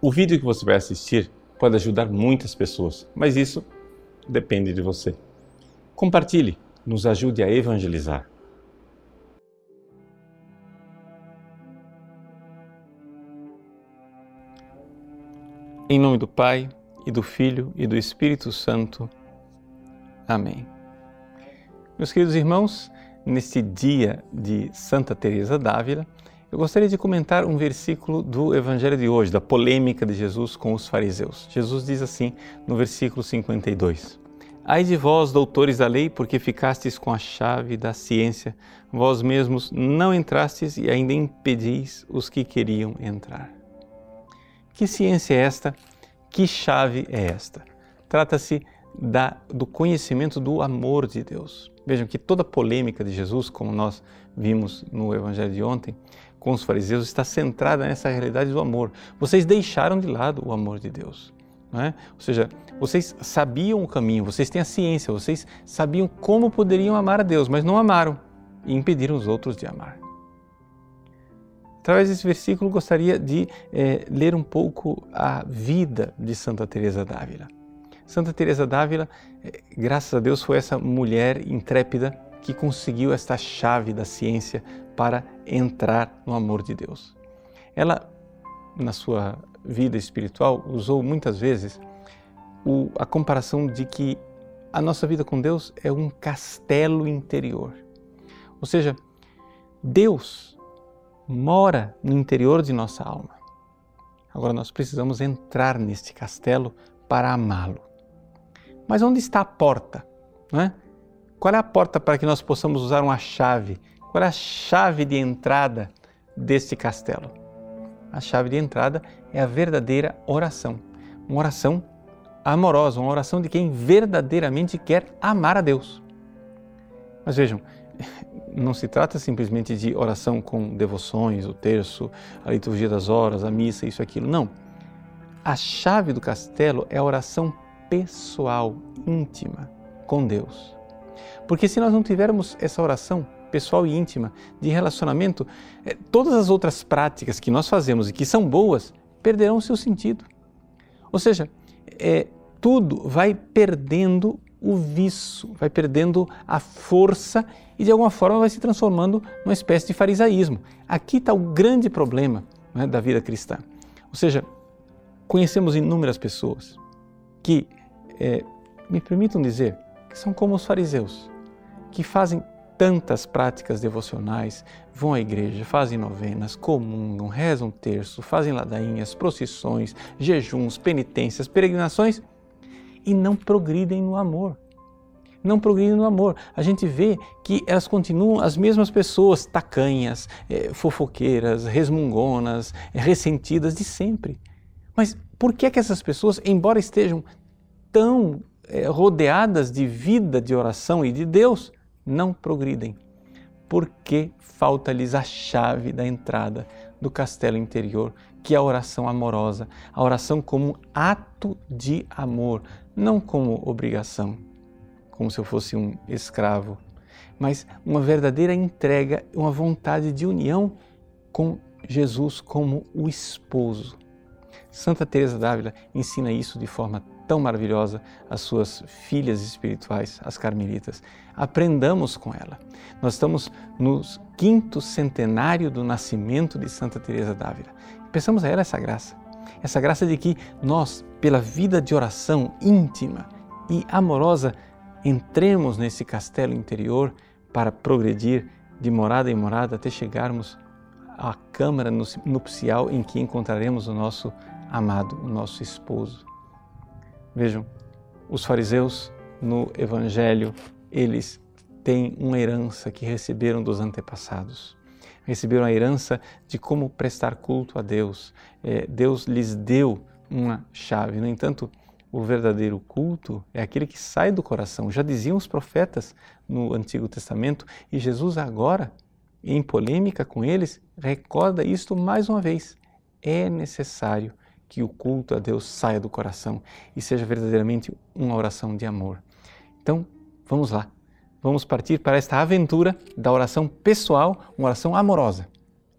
O vídeo que você vai assistir pode ajudar muitas pessoas, mas isso depende de você. Compartilhe, nos ajude a evangelizar. Em nome do Pai, e do Filho, e do Espírito Santo. Amém. Meus queridos irmãos, neste dia de Santa Teresa d'Ávila, eu gostaria de comentar um versículo do Evangelho de hoje, da polêmica de Jesus com os fariseus. Jesus diz assim no versículo 52: Ai de vós, doutores da lei, porque ficastes com a chave da ciência, vós mesmos não entrastes e ainda impedis os que queriam entrar. Que ciência é esta? Que chave é esta? Trata-se do conhecimento do amor de Deus. Vejam que toda polêmica de Jesus, como nós vimos no Evangelho de ontem, com os fariseus, está centrada nessa realidade do amor. Vocês deixaram de lado o amor de Deus. É? Ou seja, vocês sabiam o caminho, vocês têm a ciência, vocês sabiam como poderiam amar a Deus, mas não amaram e impediram os outros de amar. Através desse versículo, gostaria de é, ler um pouco a vida de Santa Teresa d'Ávila. Santa Teresa d'Ávila, é, graças a Deus, foi essa mulher intrépida que conseguiu esta chave da ciência para entrar no amor de Deus. Ela, na sua vida espiritual, usou muitas vezes a comparação de que a nossa vida com Deus é um castelo interior. Ou seja, Deus mora no interior de nossa alma. Agora nós precisamos entrar neste castelo para amá-lo. Mas onde está a porta? É? Qual é a porta para que nós possamos usar uma chave? Qual é a chave de entrada deste castelo? A chave de entrada é a verdadeira oração. Uma oração amorosa, uma oração de quem verdadeiramente quer amar a Deus. Mas vejam, não se trata simplesmente de oração com devoções, o terço, a liturgia das horas, a missa, isso aquilo. Não. A chave do castelo é a oração pessoal, íntima com Deus. Porque se nós não tivermos essa oração pessoal e íntima de relacionamento, eh, todas as outras práticas que nós fazemos e que são boas perderão seu sentido. Ou seja, é, tudo vai perdendo o vício, vai perdendo a força e de alguma forma vai se transformando numa espécie de farisaísmo. Aqui está o grande problema né, da vida cristã. Ou seja, conhecemos inúmeras pessoas que, é, me permitam dizer, que são como os fariseus, que fazem tantas práticas devocionais, vão à igreja, fazem novenas, comungam, rezam terço, fazem ladainhas, procissões, jejuns, penitências, peregrinações e não progridem no amor. Não progridem no amor. A gente vê que elas continuam as mesmas pessoas, tacanhas, é, fofoqueiras, resmungonas, ressentidas de sempre. Mas por que, é que essas pessoas, embora estejam tão é, rodeadas de vida, de oração e de Deus, não progridem? Porque falta-lhes a chave da entrada do castelo interior, que é a oração amorosa, a oração como ato de amor, não como obrigação, como se eu fosse um escravo, mas uma verdadeira entrega, uma vontade de união com Jesus como o esposo. Santa Teresa d'Ávila ensina isso de forma tão maravilhosa às suas filhas espirituais, as carmelitas. Aprendamos com ela. Nós estamos no quinto centenário do nascimento de Santa Teresa d'Ávila. Peçamos a ela essa graça essa graça de que nós, pela vida de oração íntima e amorosa, entremos nesse castelo interior para progredir de morada em morada até chegarmos à câmara nupcial em que encontraremos o nosso amado, o nosso esposo. Vejam, os fariseus no Evangelho, eles têm uma herança que receberam dos antepassados receberam a herança de como prestar culto a Deus. É, Deus lhes deu uma chave. No entanto, o verdadeiro culto é aquele que sai do coração. Já diziam os profetas no Antigo Testamento e Jesus agora, em polêmica com eles, recorda isto mais uma vez. É necessário que o culto a Deus saia do coração e seja verdadeiramente uma oração de amor. Então, vamos lá vamos partir para esta aventura da oração pessoal, uma oração amorosa.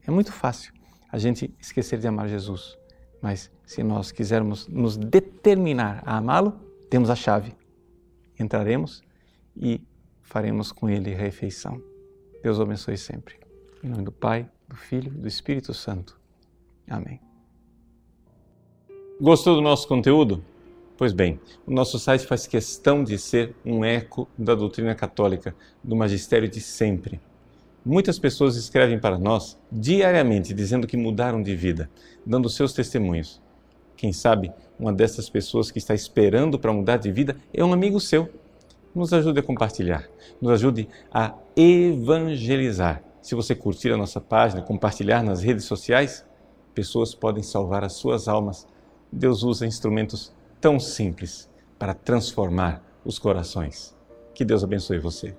É muito fácil a gente esquecer de amar Jesus. Mas se nós quisermos nos determinar a amá-lo, temos a chave. Entraremos e faremos com ele refeição. Deus abençoe sempre. Em nome do Pai, do Filho e do Espírito Santo. Amém. Gostou do nosso conteúdo? Pois bem, o nosso site faz questão de ser um eco da doutrina católica, do magistério de sempre. Muitas pessoas escrevem para nós diariamente dizendo que mudaram de vida, dando seus testemunhos. Quem sabe uma dessas pessoas que está esperando para mudar de vida é um amigo seu. Nos ajude a compartilhar, nos ajude a evangelizar. Se você curtir a nossa página, compartilhar nas redes sociais, pessoas podem salvar as suas almas. Deus usa instrumentos tão simples para transformar os corações. Que Deus abençoe você.